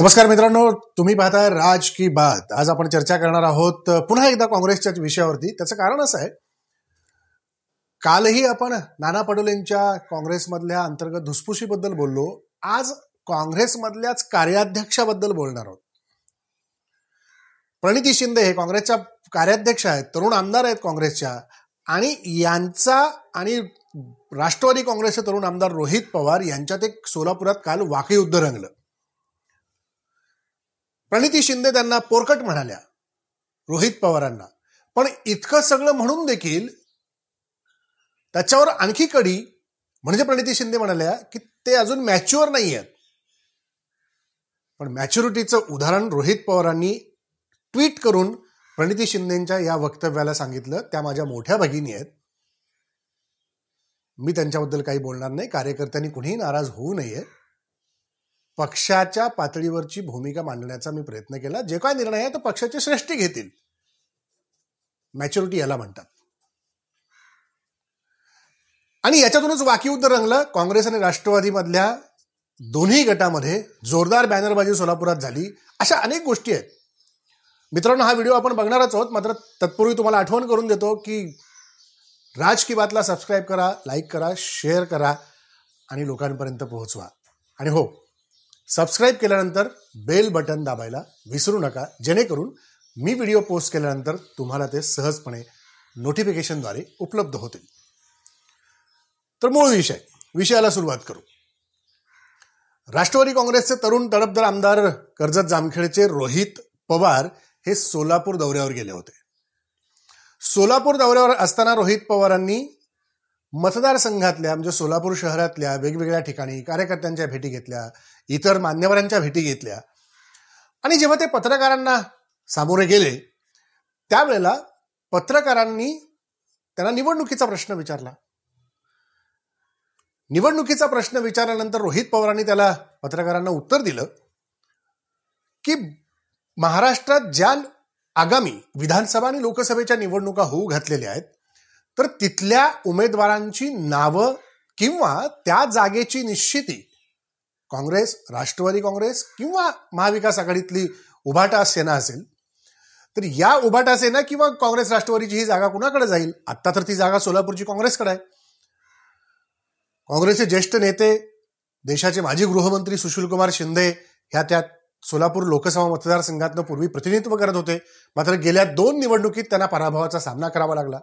नमस्कार मित्रांनो तुम्ही पाहताय राज की बात. आज आपण चर्चा करणार आहोत पुन्हा एकदा काँग्रेसच्या विषयावरती. त्याचं कारण असं आहे कालही आपण नाना पटोलेंच्या काँग्रेसमधल्या अंतर्गत धुसफुशीबद्दल बोललो. आज काँग्रेसमधल्याच कार्याध्यक्षाबद्दल बोलणार आहोत. प्रणिती शिंदे हे काँग्रेसच्या कार्याध्यक्ष आहेत तरुण आमदार आहेत काँग्रेसच्या. आणि यांचा आणि राष्ट्रवादी काँग्रेसचे तरुण आमदार रोहित पवार यांच्यात एक सोलापुरात काल वाकयुद्ध रंगलं. प्रणिती शिंदे त्यांना पोरकट म्हणाल्या. रोहित पवारांना. पण इतकं सगळं म्हणून देखील त्याच्यावर आणखी कडी म्हणजे प्रणिती शिंदे म्हणाल्या की ते अजून मॅच्युअर नाही आहेत पण मॅच्युरिटीचं उदाहरण रोहित पवारांनी ट्विट करून प्रणिती शिंदेच्या या वक्तव्याला सांगितलं. त्या माझ्या मोठ्या भगिनी आहेत. मी त्यांच्याबद्दल काही बोलणार नाही. कार्यकर्त्यांनी कुणीही नाराज होऊ नये. पक्षाच्या पातळीवरची भूमिका मांडण्याचा मी प्रयत्न केला. जे काय निर्णय आहे तो पक्षाचे श्रेष्ठी घेतील. मॅच्युरिटी याला म्हणतात. आणि याच्यातूनच वाकियुद्ध रंगलं. काँग्रेस आणि राष्ट्रवादीमधल्या दोन्ही गटामध्ये जोरदार बॅनरबाजी सोलापुरात झाली. अशा अनेक गोष्टी आहेत. मित्रांनो हा व्हिडिओ आपण बघणारच आहोत. मात्र तत्पूर्वी तुम्हाला आठवण करून देतो की राज की बातला सबस्क्राईब करा लाईक करा शेअर करा आणि लोकांपर्यंत पोहोचवा. आणि हो सबस्क्राईब केल्यानंतर बेल बटन दाबायला विसरू नका. जेणेकरून मी व्हिडिओ पोस्ट केल्यानंतर तुम्हाला ते सहजपणे नोटिफिकेशनद्वारे उपलब्ध होतील. तर मूळ विषय विषयाला सुरुवात करू. राष्ट्रवादी काँग्रेसचे तरुण तडफदार आमदार कर्जत जामखेडचे रोहित पवार हे सोलापूर दौऱ्यावर गेले होते. सोलापूर दौऱ्यावर असताना रोहित पवारांनी मतदारसंघातल्या म्हणजे सोलापूर शहरातल्या वेगवेगळ्या ठिकाणी कार्यकर्त्यांच्या भेटी घेतल्या इतर मान्यवरांच्या भेटी घेतल्या. आणि जेव्हा ते पत्रकारांना सामोरे गेले त्यावेळेला पत्रकारांनी त्यांना निवडणुकीचा प्रश्न विचारला. निवडणुकीचा प्रश्न विचारल्यानंतर रोहित पवारांनी त्याला पत्रकारांना उत्तर दिलं की महाराष्ट्रात ज्या आगामी विधानसभा आणि लोकसभेच्या निवडणुका होऊ घातलेल्या आहेत तर तिथल्या उमेदवारांची नावं किंवा त्या जागेची निश्चिती काँग्रेस राष्ट्रवादी काँग्रेस किंवा महाविकास आघाडीतली उभाटा सेना असेल तर या उभाटा सेना किंवा काँग्रेस राष्ट्रवादीची ही जागा कुणाकडे जाईल? आत्ता तर ती जागा सोलापूरची काँग्रेसकडे आहे. काँग्रेसचे ज्येष्ठ नेते देशाचे माजी गृहमंत्री सुशीलकुमार शिंदे ह्या त्यात सोलापूर लोकसभा मतदारसंघातनं पूर्वी प्रतिनिधित्व करत होते. मात्र गेल्या दोन निवडणुकीत त्यांना पराभवाचा सामना करावा लागला.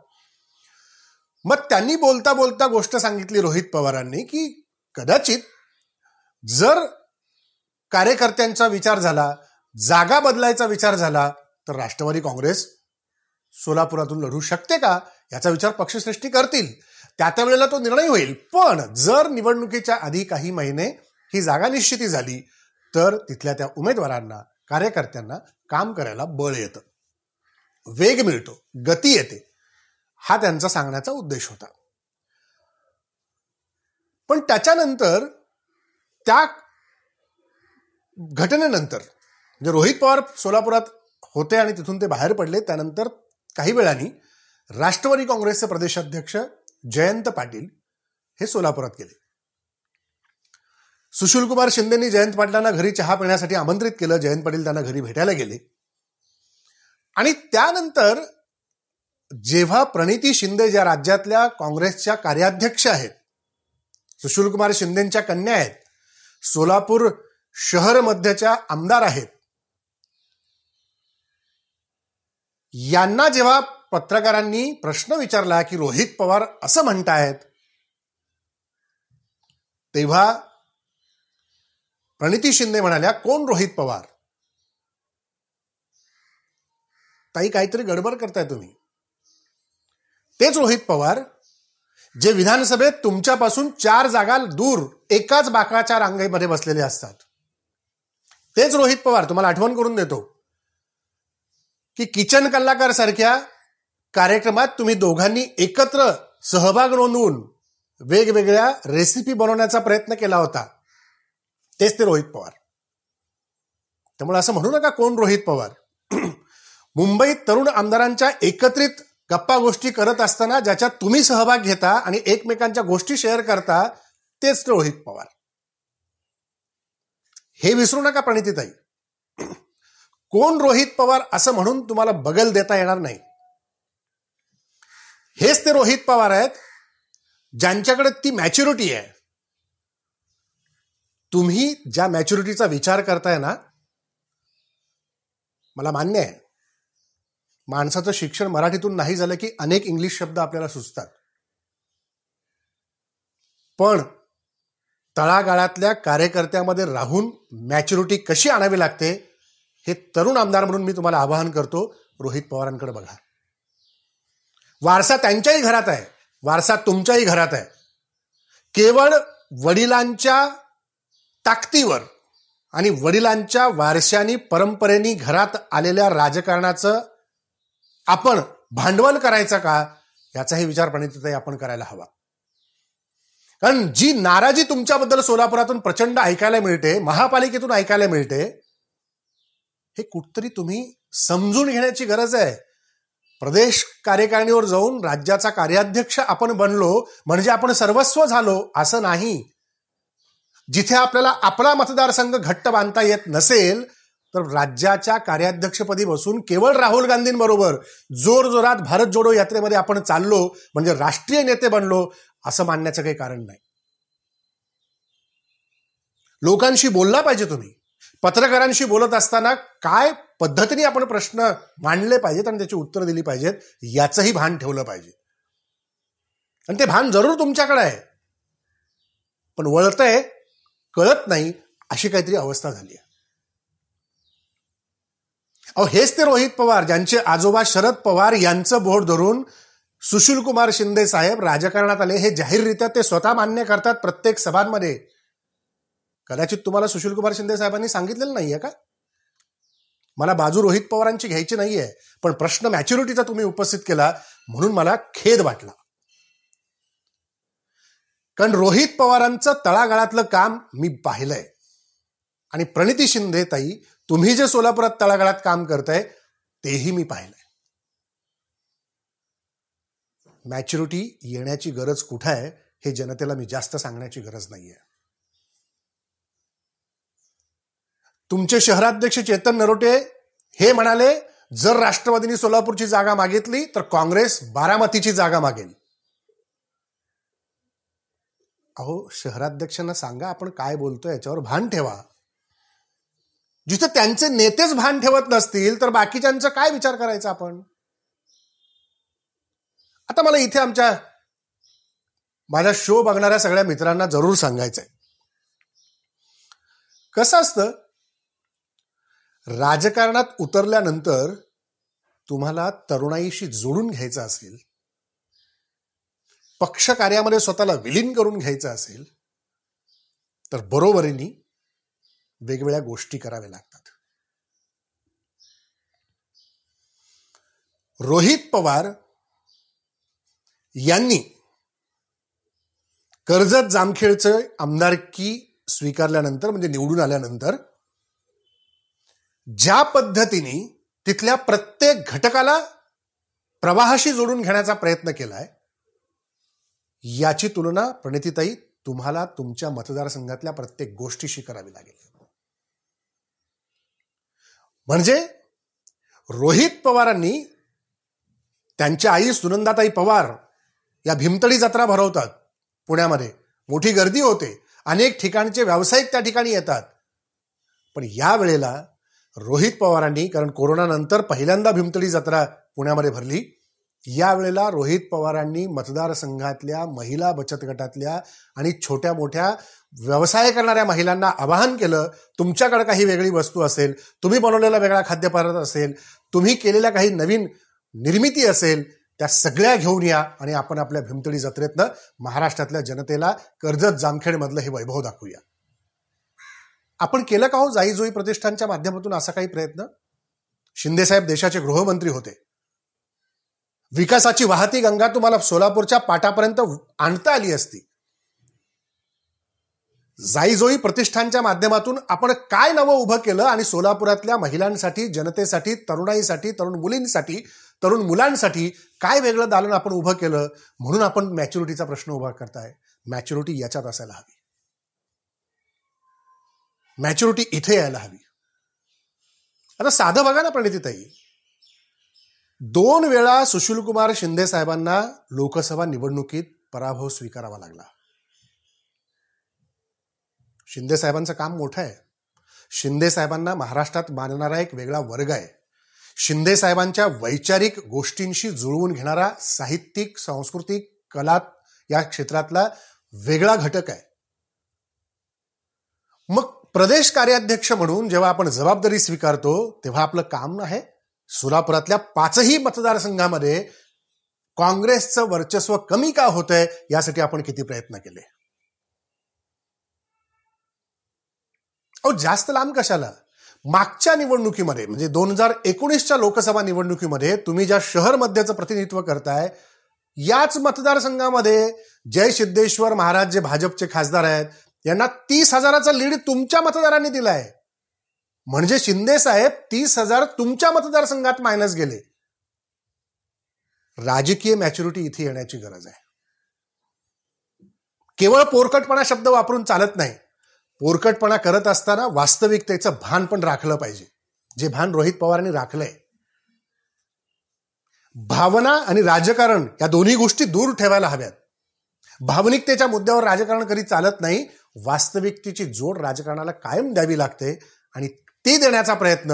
मग त्यांनी बोलता बोलता गोष्ट सांगितली रोहित पवारांनी की कदाचित जर कार्यकर्त्यांचा विचार झाला जागा बदलायचा विचार झाला तर राष्ट्रवादी काँग्रेस सोलापुरातून लढू शकते का? याचा विचार पक्षश्रेष्ठी करतील. त्या त्या वेळेला तो निर्णय होईल. पण जर निवडणुकीच्या आधी काही महिने ही जागा निश्चिती झाली तर तिथल्या त्या उमेदवारांना कार्यकर्त्यांना काम करायला बळ येतं. वेग मिळतो. गती येते. हा त्यांचा सांगण्याचा उद्देश होता. पण त्याच्यानंतर त्या घटनेनंतर म्हणजे रोहित पवार सोलापुरात होते आणि तिथून ते बाहेर पडले त्यानंतर काही वेळानी राष्ट्रवादी काँग्रेसचे प्रदेशाध्यक्ष जयंत पाटील हे सोलापुरात गेले. सुशीलकुमार शिंदेनी जयंत पाटलांना घरी चहा पिण्यासाठी आमंत्रित केलं जयंत पाटील त्यांना घरी भेटायला गेले. आणि त्यानंतर जेव्हा प्रणिती शिंदे ज्या राज्यातल्या काँग्रेसच्या कार्याध्यक्ष आहेत सुशीलकुमार शिंदेच्या कन्या आहेत सोलापूर शहर मध्यच्या आमदार आहेत. यांना जेव्हा पत्रकारांनी प्रश्न विचारला की रोहित पवार असं म्हणतायत तेव्हा प्रणिती शिंदे म्हणाल्या कोण रोहित पवार? ताई काहीतरी गडबड करताय तुम्ही. तेच रोहित पवार जे विधानसभेत तुमच्यापासून चार जागा दूर एकाच बाकाच्या रांगेमध्ये बसलेले असतात. तेच रोहित पवार तुम्हाला आठवण करून देतो. की किचन कलाकार सारख्या कार्यक्रमात तुम्ही दोघांनी एकत्र सहभाग नोंदवून वेगवेगळ्या रेसिपी बनवण्याचा प्रयत्न केला होता. तेच ते रोहित पवार. त्यामुळे असं म्हणू नका कोण रोहित पवार. मुंबईत तरुण आमदारांच्या एकत्रित गप्पा गोष्टी करत असताना ज्याच्यात तुम्ही सहभाग घेता आणि एकमेकांच्या गोष्टी शेअर करता तेच रोहित पवार. हे विसरू नका प्रणितीताई कोण रोहित पवार असं म्हणून तुम्हाला बगल देता येणार नाही. हेच ते रोहित पवार आहेत ज्यांच्याकडे ती मॅच्युरिटी आहे. तुम्ही ज्या मॅच्युरिटीचा विचार करताय ना मला मान्य आहे. माणसाचं शिक्षण मराठीतून नाही झालं की अनेक इंग्लिश शब्द आपल्याला सुचतात. पण तळागाळातल्या कार्यकर्त्यामध्ये राहून मॅच्युरिटी कशी आणावी लागते हे तरुण आमदार म्हणून मी तुम्हाला आवाहन करतो. रोहित पवारांकडे बघा. वारसा त्यांच्याही घरात आहे. वारसा तुमच्याही घरात आहे. केवळ वडिलांच्या ताकदीवर आणि वडिलांच्या वारशानी परंपरेनी घरात आलेल्या राजकारणाचं आपण भांडवल करायचं का? याचाही विचार प्रणितताई आपण करायला हवा. कारण जी नाराजी तुमच्याबद्दल सोलापुरातून प्रचंड ऐकायला मिळते महापालिकेतून ऐकायला मिळते हे कुठतरी तुम्ही समजून घेण्याची गरज आहे. प्रदेश कार्यकारिणीवर जाऊन राज्याचा कार्याध्यक्ष आपण बनलो म्हणजे आपण सर्वस्व झालो असं नाही. जिथे आपल्याला आपला मतदारसंघ घट्ट बांधता येत नसेल तर राज्याच्या कार्याध्यक्षपदी बसून केवळ राहुल गांधींबरोबर जोर जोरात भारत जोडो यात्रेमध्ये आपण चाललो म्हणजे राष्ट्रीय नेते बनलो असं मानण्याचं काही कारण नाही. लोकांशी बोलला पाहिजे तुम्ही. पत्रकारांशी बोलत असताना काय पद्धतीने आपण प्रश्न मांडले पाहिजेत आणि त्याची उत्तरं दिली पाहिजेत याचंही भान ठेवलं पाहिजे. आणि ते भान जरूर तुमच्याकडे आहे. पण वळतंय कळत नाही अशी काहीतरी अवस्था झाली आहे. अहो हेच ते रोहित पवार ज्यांचे आजोबा शरद पवार यांचं बोट धरून सुशील कुमार शिंदे साहेब राजकारणात आले हे जाहीररित्या ते स्वतः मान्य करतात प्रत्येक सभांमध्ये. कदाचित तुम्हाला सुशील कुमार शिंदे साहेबांनी सांगितलेलं नाहीये का? मला बाजू रोहित पवारांची घ्यायची नाहीये पण प्रश्न मॅच्युरिटीचा तुम्ही उपस्थित केला म्हणून मला खेद वाटला. कारण रोहित पवारांचं तळागाळातलं काम मी पाहिलंय. आणि प्रणिती शिंदे ताई तुम्ही जे सोलापुरात तळागाळात काम करताय तेही मी पाहिलंय. मॅच्युरिटी येण्याची गरज कुठं आहे हे जनतेला मी जास्त सांगण्याची गरज नाहीये. तुमचे शहराध्यक्ष चेतन नरोटे हे म्हणाले जर राष्ट्रवादीने सोलापूरची जागा मागितली तर काँग्रेस बारामतीची जागा मागेल. अहो शहराध्यक्षांना सांगा आपण काय बोलतोय याच्यावर भान ठेवा. जिथं त्यांचे नेतेच भान ठेवत नसतील तर बाकीच्यांचा काय विचार करायचा आपण? आता मला इथे आमच्या माझा शो बघणाऱ्या सगळ्या मित्रांना जरूर सांगायचंय. कसं असतं? राजकारणात उतरल्यानंतर तुम्हाला तरुणाईशी जोडून घ्यायचं असेल पक्ष कार्यामध्ये स्वतःला विलीन करून घ्यायचं असेल तर बरोबरीने वेगवेगळ्या गोष्टी कराव्या लागतात. रोहित पवार यांनी कर्जत जामखेडचं आमदारकी स्वीकारल्यानंतर म्हणजे निवडून आल्यानंतर ज्या पद्धतीने तिथल्या प्रत्येक घटकाला प्रवाहाशी जोडून घेण्याचा प्रयत्न केलाय याची तुलना प्रणितीताई तुम्हाला तुमच्या मतदारसंघातल्या प्रत्येक गोष्टीशी करावी लागेल. म्हणजे रोहित पवारांनी त्यांच्या आई सुनंदाताई पवार या भीमतळी जत्रा भरवतात पुण्यामध्ये. मोठी गर्दी होते. अनेक ठिकाणचे व्यावसायिक त्या ठिकाणी येतात. पण या वेळेला रोहित पवारांनी कारण कोरोनानंतर पहिल्यांदा भीमतळी जत्रा पुण्यामध्ये भरली यावेळेला रोहित पवारांनी मतदारसंघातल्या महिला बचत गटातल्या आणि छोट्या मोठ्या व्यवसाय करणाऱ्या महिलांना आवाहन केलं तुमच्याकडे काही वेगळी वस्तू असेल तुम्ही बनवलेला वेगळा खाद्यपदार्थ असेल तुम्ही केलेल्या काही नवीन निर्मिती असेल त्या सगळ्या घेऊन या आणि आपण आपल्या भीमतळी जत्रेतनं महाराष्ट्रातल्या जनतेला कर्जत जामखेडमधलं हे वैभव दाखवूया. आपण केलं का हो जाईजोई प्रतिष्ठानच्या माध्यमातून असा काही प्रयत्न? शिंदेसाहेब देशाचे गृहमंत्री होते. विकासाची वाहती गंगा तुम्हाला सोलापूरच्या पाटापर्यंत आणता आली असती. जाईजोई प्रतिष्ठानच्या माध्यमातून आपण काय नवं उभं केलं आणि सोलापुरातल्या महिलांसाठी जनतेसाठी तरुणाईसाठी तरुण मुलींसाठी तरुण मुलांसाठी काय वेगळं दालन आपण उभं केलं? म्हणून आपण मॅच्युरिटीचा प्रश्न उभा करताय. मॅच्युरिटी याच्यात असायला हवी. मॅच्युरिटी इथे यायला हवी. आता साधं बघा ना प्रणितीताई. दोन वेळा सुशीलकुमार शिंदे साहेबांना लोकसभा निवडणुकीत पराभव स्वीकारावा लागला. शिंदे साहेबांचं काम मोठं आहे. शिंदे साहेबांना महाराष्ट्रात मानणारा एक वेगळा वर्ग आहे. शिंदे साहेबांच्या वैचारिक गोष्टींशी जुळवून घेणारा साहित्यिक सांस्कृतिक कलात या क्षेत्रातला वेगळा घटक आहे. मग प्रदेश कार्याध्यक्ष म्हणून जेव्हा आपण जबाबदारी स्वीकारतो तेव्हा आपलं काम आहे सोलापुरातल्या पाचही मतदारसंघामध्ये काँग्रेसचं वर्चस्व कमी का होतंय यासाठी आपण किती प्रयत्न केले? अहो जास्त लांब कशाला? मागच्या निवडणुकीमध्ये म्हणजे दोन हजार एकोणीसच्या लोकसभा निवडणुकीमध्ये तुम्ही ज्या शहर मध्याचं प्रतिनिधित्व करताय याच मतदारसंघामध्ये जय सिद्धेश्वर महाराज जे भाजपचे खासदार आहेत यांना तीस हजाराचा लीड तुमच्या मतदारांनी दिलाय. म्हणजे शिंदे साहेब तीस हजार तुमच्या मतदारसंघात मायनस गेले. राजकीय मॅच्युरिटी इथे येण्याची गरज आहे. केवळ पोरकटपणा शब्द वापरून चालत नाही. पोरकटपणा करत असताना वास्तविकतेचं भान पण राखलं पाहिजे. जे भान रोहित पवारांनी राखलंय. भावना आणि राजकारण या दोन्ही गोष्टी दूर ठेवायला हव्यात. भावनिकतेच्या मुद्द्यावर राजकारण कधी चालत नाही वास्तविकतेची जोड राजकारणाला कायम द्यावी लागते आणि ती देण्याचा प्रयत्न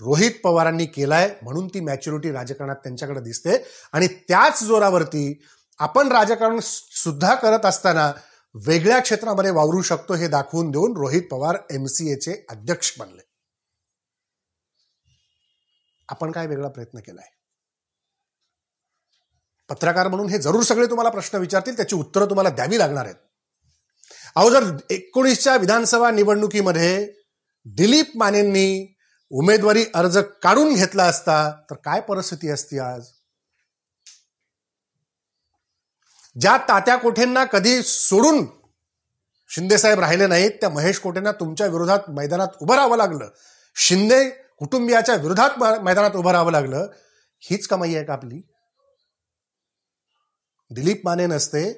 रोहित पवारांनी केलाय म्हणून ती मॅच्युरिटी राजकारणात त्यांच्याकडे दिसते. आणि त्याच जोरावरती आपण राजकारण सुद्धा करत असताना वेगळ्या क्षेत्रामध्ये वावरू शकतो हे दाखवून देऊन रोहित पवार एमसीएचे अध्यक्ष बनले. आपण काय वेगळा प्रयत्न केलाय? पत्रकार म्हणून हे जरूर सगळे तुम्हाला प्रश्न विचारतील त्याची उत्तरं तुम्हाला द्यावी लागणार आहेत. अहो जर एकोणीसच्या विधानसभा निवडणुकीमध्ये दिलीप मानेंनी उमेदवारी अर्ज काढून घेतला असता तर काय परिस्थिती असती आज? ज्या तात्या कोठेंना कधी सोडून शिंदेसाहेब राहिले नाहीत त्या महेश कोठेंना तुमच्या विरोधात मैदानात उभं राहावं लागलं. शिंदे कुटुंबियाच्या विरोधात मैदानात उभं राहावं लागलं. हीच कमाई आहे का आपली? दिलीप माने नसते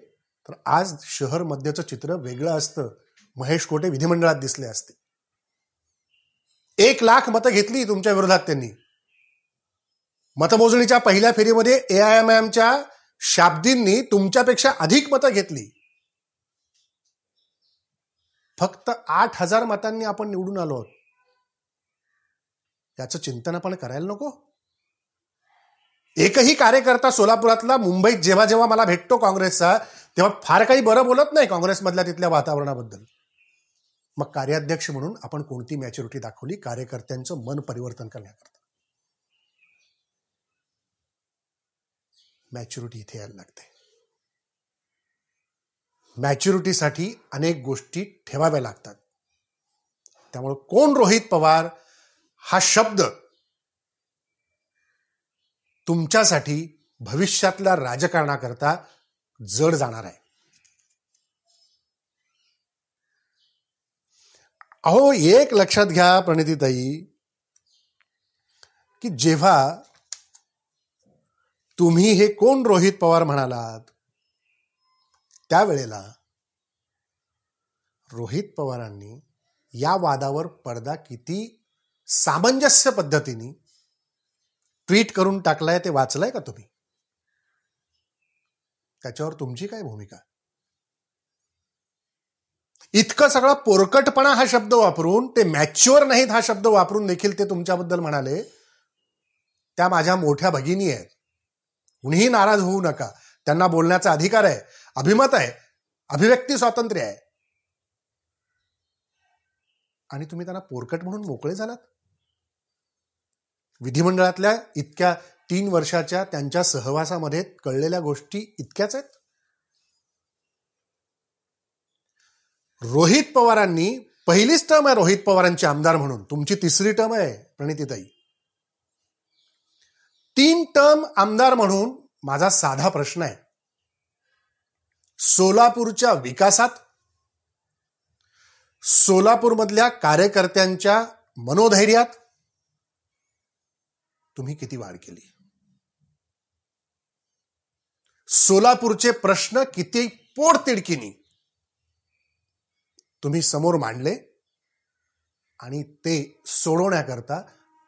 तर आज शहर मध्यचं चित्र वेगळं असतं. महेश कोटे विधिमंडळात दिसले असते. एक लाख मतं घेतली तुमच्या विरोधात त्यांनी. मतमोजणीच्या पहिल्या फेरीमध्ये ए आय एम एमच्या शाब्दींनी तुमच्यापेक्षा अधिक मतं घेतली. फक्त आठ हजार मतांनी आपण निवडून आलो आहोत. याचं चिंतन आपण करायला नको. एकही कार्यकर्ता सोलापुरातला मुंबईत जेव्हा जेव्हा मला भेटतो काँग्रेसचा तेव्हा फार काही बरं बोलत नाही काँग्रेसमधल्या तिथल्या वातावरणाबद्दल. मग कार्याध्यक्ष म्हणून आपण कोणती मॅच्युरिटी दाखवली? कार्यकर्त्यांचं मन परिवर्तन करण्याकरता. मॅच्युरिटी इथे यायला लागते. मॅच्युरिटीसाठी अनेक गोष्टी ठेवाव्या लागतात. त्यामुळे कोण रोहित पवार हा शब्द तुमच्यासाठी भविष्यातल्या राजकारणाकरता जड जाणार आहे. अहो एक लक्षात घ्या प्रणितीताई की जेव्हा तुम्ही हे कोण रोहित पवार म्हणालात त्यावेळेला रोहित पवारांनी या वादावर पडदा किती सामंजस्य पद्धतीने ट्विट करून टाकलाय ते वाचलंय का तुम्ही? त्याच्यावर तुमची काय भूमिका? इतकं सगळं पोरकटपणा हा शब्द वापरून ते मॅच्युअर नाहीत हा शब्द वापरून देखील ते तुमच्याबद्दल म्हणाले त्या माझ्या मोठ्या भगिनी आहेत. कुणीही नाराज होऊ नका. त्यांना बोलण्याचा अधिकार आहे अभिमत आहे अभिव्यक्ती स्वातंत्र्य आहे. आणि तुम्ही त्यांना पोरकट म्हणून मोकळे झालात? विधिमंडळातल्या इतक्या तीन वर्षाच्या त्यांच्या सहवासामध्ये कळलेल्या गोष्टी इतक्याच आहेत? रोहित पवारांनी पहिलीच टर्म आहे रोहित पवारांची आमदार म्हणून. तुमची तिसरी टर्म आहे प्रणितीताई. तीन टर्म आमदार म्हणून माझा साधा प्रश्न आहे. सोलापूरच्या विकासात सोलापूरमधल्या कार्यकर्त्यांच्या मनोधैर्यात तुम्ही किती वाढ केली? सोलापूरचे प्रश्न किती पोटतिडकीनी तुम्ही समोर मांडले आणि ते सोडवण्याकरता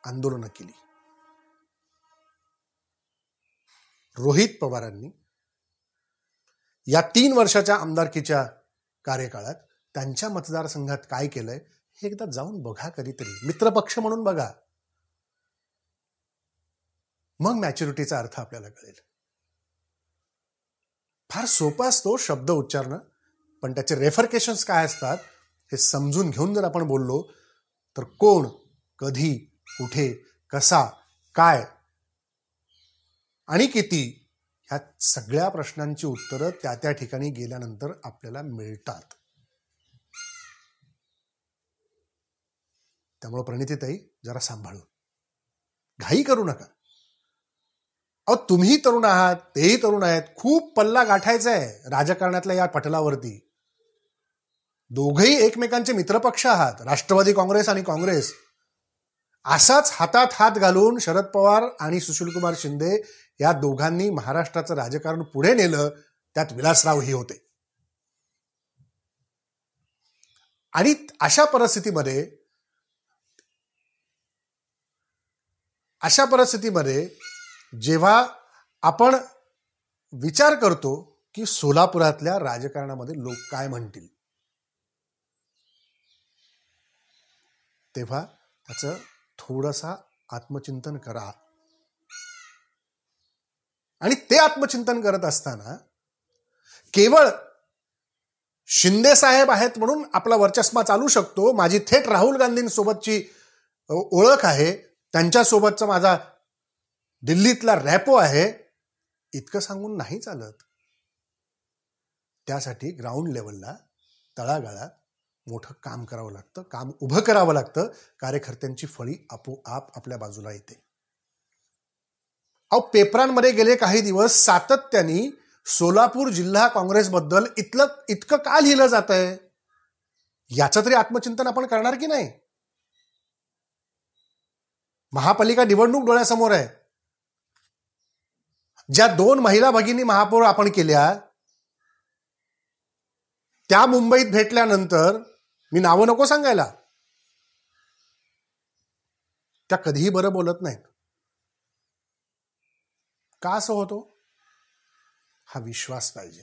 आंदोलनं केली. रोहित पवारांनी या तीन वर्षाच्या आमदारकीच्या कार्यकाळात त्यांच्या मतदारसंघात काय केलंय हे एकदा जाऊन बघा कधीतरी. मित्रपक्ष म्हणून बघा. मग मॅच्युरिटीचा अर्थ आपल्याला कळेल. फार सोपा असतो शब्द उच्चारणं. पण त्याचे रेफरकेशन्स काय असतात हे समजून घेऊन जर आपण बोललो तर कोण कधी कुठे कसा काय आणि किती ह्या सगळ्या प्रश्नांची उत्तरं त्या त्या ठिकाणी गेल्यानंतर आपल्याला मिळतात. त्यामुळं प्रणितीताई जरा सांभाळून. घाई करू नका. अहो तुम्ही तरुण आहात तेही तरुण आहेत खूप पल्ला गाठायचा आहे राजकारणातल्या या पटलावरती. दोघही एकमेकांचे मित्रपक्ष आहात राष्ट्रवादी काँग्रेस आणि काँग्रेस. असाच हातात हात घालून शरद पवार आणि सुशीलकुमार शिंदे या दोघांनी महाराष्ट्राचं राजकारण पुढे नेलं त्यात विलासराव ही होते. आणि अशा परिस्थितीमध्ये अशा परिस्थितीमध्ये जेव्हा आपण विचार करतो की सोलापुरातल्या राजकारणामध्ये लोक काय म्हणतील? तेव्हा त्याचं थोडंसा आत्मचिंतन करा. आणि ते आत्मचिंतन करत असताना केवळ शिंदे साहेब आहेत म्हणून आपला वर्चस्मा चालू शकतो. माझी थेट राहुल गांधींसोबतची ओळख आहे. त्यांच्यासोबतचा माझा दिल्लीतला रॅपो आहे. इतकं सांगून नाही चालत. त्यासाठी ग्राउंड लेवलला तळागाळात मोठं काम करावं लागतं काम उभं करावं लागतं कार्यकर्त्यांची फळी आपोआप आपल्या बाजूला येते. अहो पेपरांमध्ये गेले काही दिवस सातत्याने सोलापूर जिल्हा काँग्रेसबद्दल इतलं इतकं का लिहिलं जात आहे याचं तरी आत्मचिंतन आपण करणार की नाही? महापालिका निवडणूक डोळ्यासमोर आहे. ज्या दोन महिला भगिनी महापौर आपण केल्या त्या मुंबईत भेटल्यानंतर मी नावं नको सांगायला. त्या कधीही बरं बोलत नाहीत. का असं होतो? हा विश्वास पाहिजे.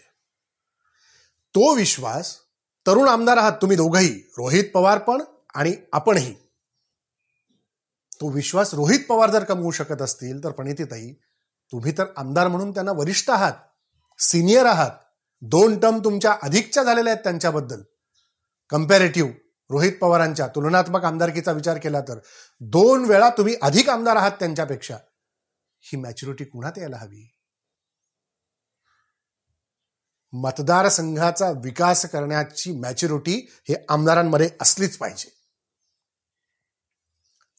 तो विश्वास तरुण आमदार आहात तुम्ही दोघंही रोहित पवार पण आणि आपणही. तो विश्वास रोहित पवार जर कमवू शकत असतील तर प्रणितीताई तुम्ही तर आमदार म्हणून त्यांना वरिष्ठ आहात सिनियर आहात. दोन टर्म तुमच्या अधिकच्या झालेल्या आहेत त्यांच्याबद्दल. कम्पॅरेटिव्ह रोहित पवारांच्या तुलनात्मक आमदारकीचा विचार केला तर दोन वेळा तुम्ही अधिक आमदार आहात त्यांच्यापेक्षा ही मॅच्युरिटी कुणात यायला हवी? मतदारसंघाचा विकास करण्याची मॅच्युरिटी हे आमदारांमध्ये असलीच पाहिजे.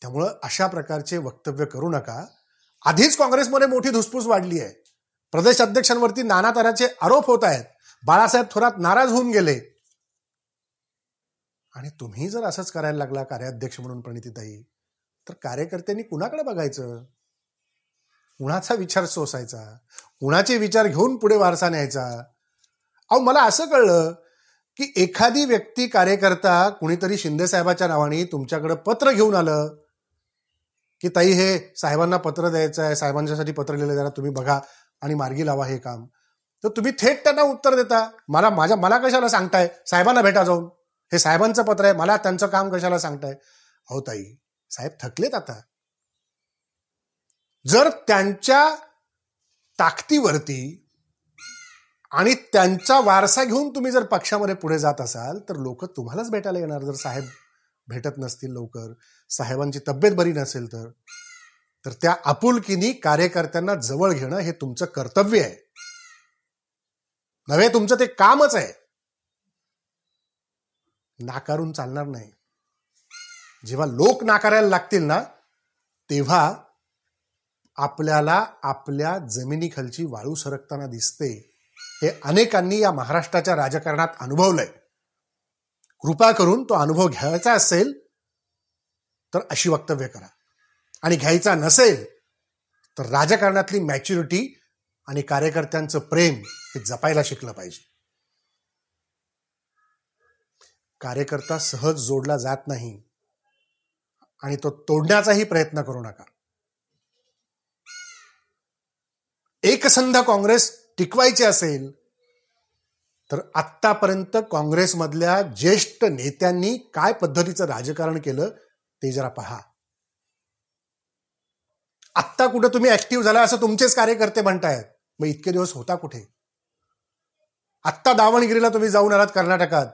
त्यामुळं अशा प्रकारचे वक्तव्य करू नका. आधीच काँग्रेसमध्ये मोठी धुसफूस वाढली आहे. प्रदेश अध्यक्षांवरती नाना तऱ्हेचे आरोप होत आहेत. बाळासाहेब थोरात नाराज होऊन गेले. आणि तुम्ही जर असंच करायला लागला कार्याध्यक्ष म्हणून प्रणितीताई तर कार्यकर्त्यांनी कुणाकडे बघायचं? कुणाचा विचार सोसायचा? कुणाचे विचार घेऊन पुढे वारसा न्यायचा? अहो मला असं कळलं की एखादी व्यक्ती कार्यकर्ता कुणीतरी शिंदे साहेबाच्या नावाने तुमच्याकडे पत्र घेऊन आलं की ताई हे साहेबांना पत्र द्यायचं आहे साहेबांच्यासाठी पत्र लिहिलं जरा तुम्ही बघा आणि मार्गी लावा हे काम. तर तुम्ही थेट त्यांना उत्तर देता. मला माझ्या मला कशाला सांगताय? साहेबांना भेटा जाऊन. हे साहेबांचं पत्र आहे मला त्यांचं काम कशाला सांगताय? अहो ताई साहेब थकलेत आता. जर त्यांच्या ताकदीवरती आणि त्यांचा वारसा घेऊन तुम्ही जर पक्षामध्ये पुढे जात असाल तर लोक तुम्हालाच भेटायला येणार. जर साहेब भेटत नसतील लवकर साहेबांची तब्येत बरी नसेल तर तर त्या आपुलकीनी कार्यकर्त्यांना जवळ घेणं हे तुमचं कर्तव्य आहे. नव्हे तुमचं ते कामच आहे. नाकारून चालणार नाही. जेव्हा लोक नाकारायला लागतील ना तेव्हा आपल्याला आपल्या जमिनीखालची वाळू सरकताना दिसते. हे अनेकांनी या महाराष्ट्राच्या राजकारणात अनुभवलंय. कृपा करून तो अनुभव घ्यायचा असेल तर अशी वक्तव्य करा. आणि घ्यायचा नसेल तर राजकारणातली मॅच्युरिटी आणि कार्यकर्त्यांचं प्रेम हे जपायला शिकलं पाहिजे. कार्यकर्ता सहज जोडला जात नाही आणि तो तोडण्याचाही प्रयत्न करू नका. एकसंध काँग्रेस टिकवायची असेल तर आत्तापर्यंत काँग्रेसमधल्या ज्येष्ठ नेत्यांनी काय पद्धतीचं राजकारण केलं ते जरा पहा. आत्ता कुठं तुम्ही ऍक्टिव्ह झाला असं तुमचेच कार्यकर्ते म्हणतायत मग इतके दिवस होता कुठे? आत्ता दावणगिरीला तुम्ही जाऊन आलात कर्नाटकात.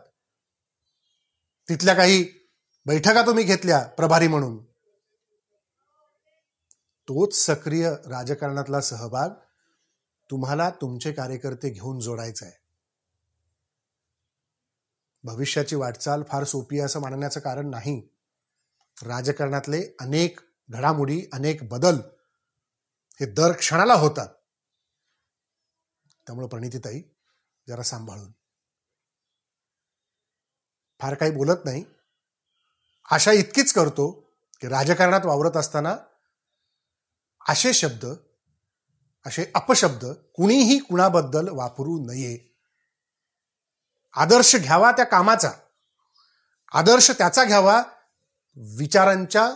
तिथल्या काही बैठका तुम्ही घेतल्या प्रभारी म्हणून. तोच सक्रिय राजकारणातला सहभाग तुम्हाला तुमचे कार्यकर्ते घेऊन जोडायचा आहे भविष्याची वाटचाल फार सोपी असं मानण्याचं कारण नाही. राजकारणातले अनेक घडामोडी अनेक बदल हे दर क्षणाला होतात. त्यामुळे प्रणितीताई जरा सांभाळून. फार काही बोलत नाही. आशा इतकीच करतो की राजकारणात वावरत असताना असे शब्द असे अपशब्द कुणीही कुणाबद्दल वापरू नये. आदर्श घ्यावा त्या कामाचा. आदर्श त्याचा घ्यावा विचारांच्या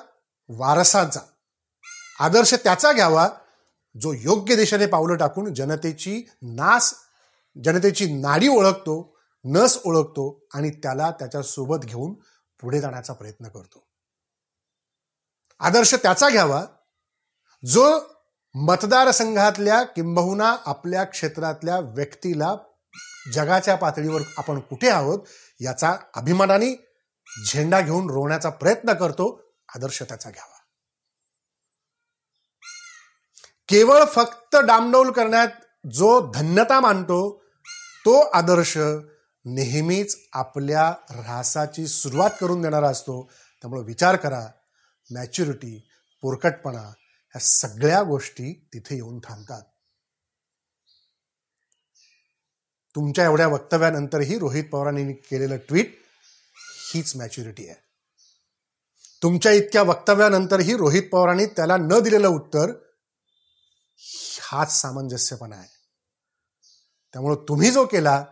वारसाचा. आदर्श त्याचा घ्यावा जो योग्य दिशेने पावलं टाकून जनतेची नास जनतेची नाडी ओळखतो नस ओळखतो आणि त्याला त्याच्यासोबत घेऊन पुढे जाण्याचा प्रयत्न करतो. आदर्श त्याचा घ्यावा. जो मतदारसंघातल्या किंबहुना आपल्या क्षेत्रातल्या व्यक्तीला जगाच्या पातळीवर आपण कुठे आहोत याचा अभिमानाने झेंडा घेऊन रोवण्याचा प्रयत्न करतो आदर्श त्याचा घ्यावा. केवळ फक्त डामडौल करण्यात जो धन्यता मानतो तो आदर्श नेहमीच आपल्या ऱ्हासाची सुरुवात करून देणारा असतो. त्यामुळे विचार करा मॅच्युरिटी पोरकटपणा ह्या सगळ्या गोष्टी तिथे येऊन थांबतात. तुमच्या एवढ्या वक्तव्यानंतरही रोहित पवारांनी केलेलं ट्विट हीच मॅच्युरिटी आहे. तुमच्या इतक्या वक्तव्यानंतरही रोहित पवारांनी त्याला न दिलेलं उत्तर हाच सामंजस्यपणा आहे. त्यामुळं तुम्ही जो केला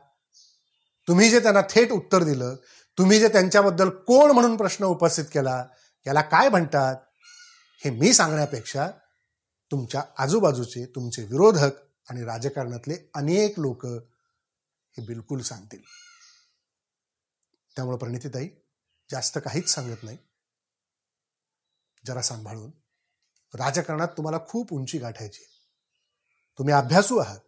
तुम्ही जे त्यांना थेट उत्तर दिलं तुम्ही जे त्यांच्याबद्दल कोण म्हणून प्रश्न उपस्थित केला याला काय म्हणतात हे मी सांगण्यापेक्षा तुमच्या आजूबाजूचे तुमचे विरोधक आणि राजकारणातले अनेक लोक हे बिलकुल सांगतील. त्यामुळे प्रणितीताई जास्त काहीच सांगत नाही. जरा सांभाळून. राजकारणात तुम्हाला खूप उंची गाठायची तुम्ही अभ्यासू आहात.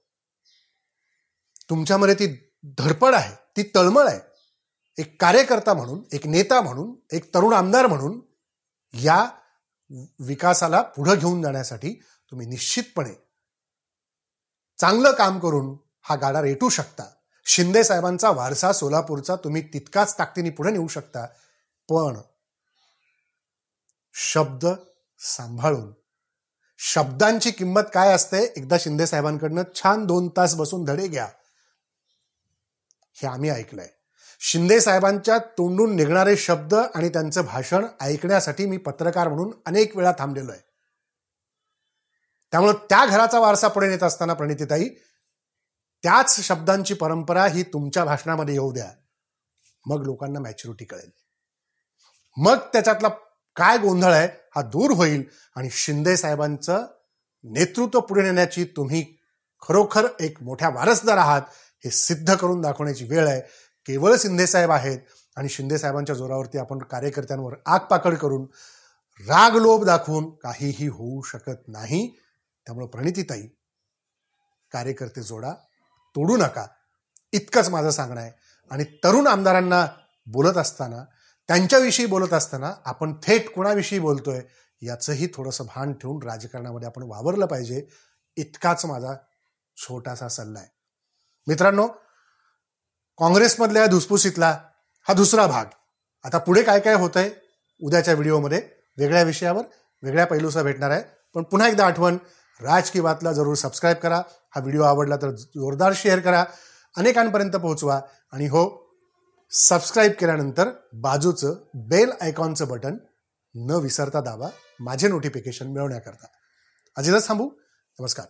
तुमच्यामध्ये ती धडपड आहे. ती तळमळ आहे. एक कार्यकर्ता म्हणून एक नेता म्हणून एक तरुण आमदार म्हणून या विकासाला पुढे घेऊन जाण्यासाठी तुम्ही निश्चितपणे चांगलं काम करून हा गाडा रेटू शकता. शिंदे साहेबांचा वारसा सोलापूरचा तुम्ही तितकाच ताकदीने पुढे नेऊ शकता. पण शब्द सांभाळून शब्दांची किंमत काय असते? एकदा शिंदे साहेबांकडनं छान दोन तास बसून धडे घ्या. हे आम्ही ऐकलंय. शिंदे साहेबांच्या तोंडून निघणारे शब्द आणि त्यांचं भाषण ऐकण्यासाठी मी पत्रकार म्हणून अनेक वेळा थांबलेलो आहे. त्यामुळं त्या घराचा वारसा पुढे नेत असताना प्रणितीताई त्याच शब्दांची परंपरा ही तुमच्या भाषणामध्ये येऊ द्या. मग लोकांना मॅच्युरिटी कळेल. मग त्याच्यातला काय गोंधळ आहे हा दूर होईल आणि शिंदे साहेबांचं नेतृत्व पुढे नेण्याची तुम्ही खरोखर एक मोठ्या वारसदार आहात हे सिद्ध करून दाखवण्याची वेळ आहे. केवळ शिंदे साहेब आहेत आणि शिंदे साहेबांच्या जोरावरती आपण कार्यकर्त्यांवर आगपाकड करून राग लोभ दाखवून काहीही होऊ शकत नाही. त्यामुळे प्रणितीताई कार्यकर्ते जोडा तोडू नका. इतकंच माझं सांगणं आहे. आणि तरुण आमदारांना बोलत असताना त्यांच्याविषयी बोलत असताना आपण थेट कुणाविषयी बोलतोय याचंही थोडंसं भान ठेवून राजकारणामध्ये आपण वावरलं पाहिजे. इतकाच माझा छोटासा सल्ला आहे. मित्रांनो काँग्रेसमधल्या धुसफुसीतला हा दुसरा भाग. आता पुढे काय काय होत आहे उद्याच्या व्हिडिओमध्ये वेगळ्या विषयावर वेगळ्या पैलूचा भेटणार आहे. पण पुन्हा एकदा आठवण राज की बातला जरूर सबस्क्राईब करा. हा व्हिडिओ आवडला तर जोरदार शेअर करा. अनेकांपर्यंत पोहोचवा. आणि हो सबस्क्राईब केल्यानंतर बाजूचं बेल आयकॉनचं बटन न विसरता दाबा. माझे नोटिफिकेशन मिळवण्याकरता. अजितच थांबू. नमस्कार.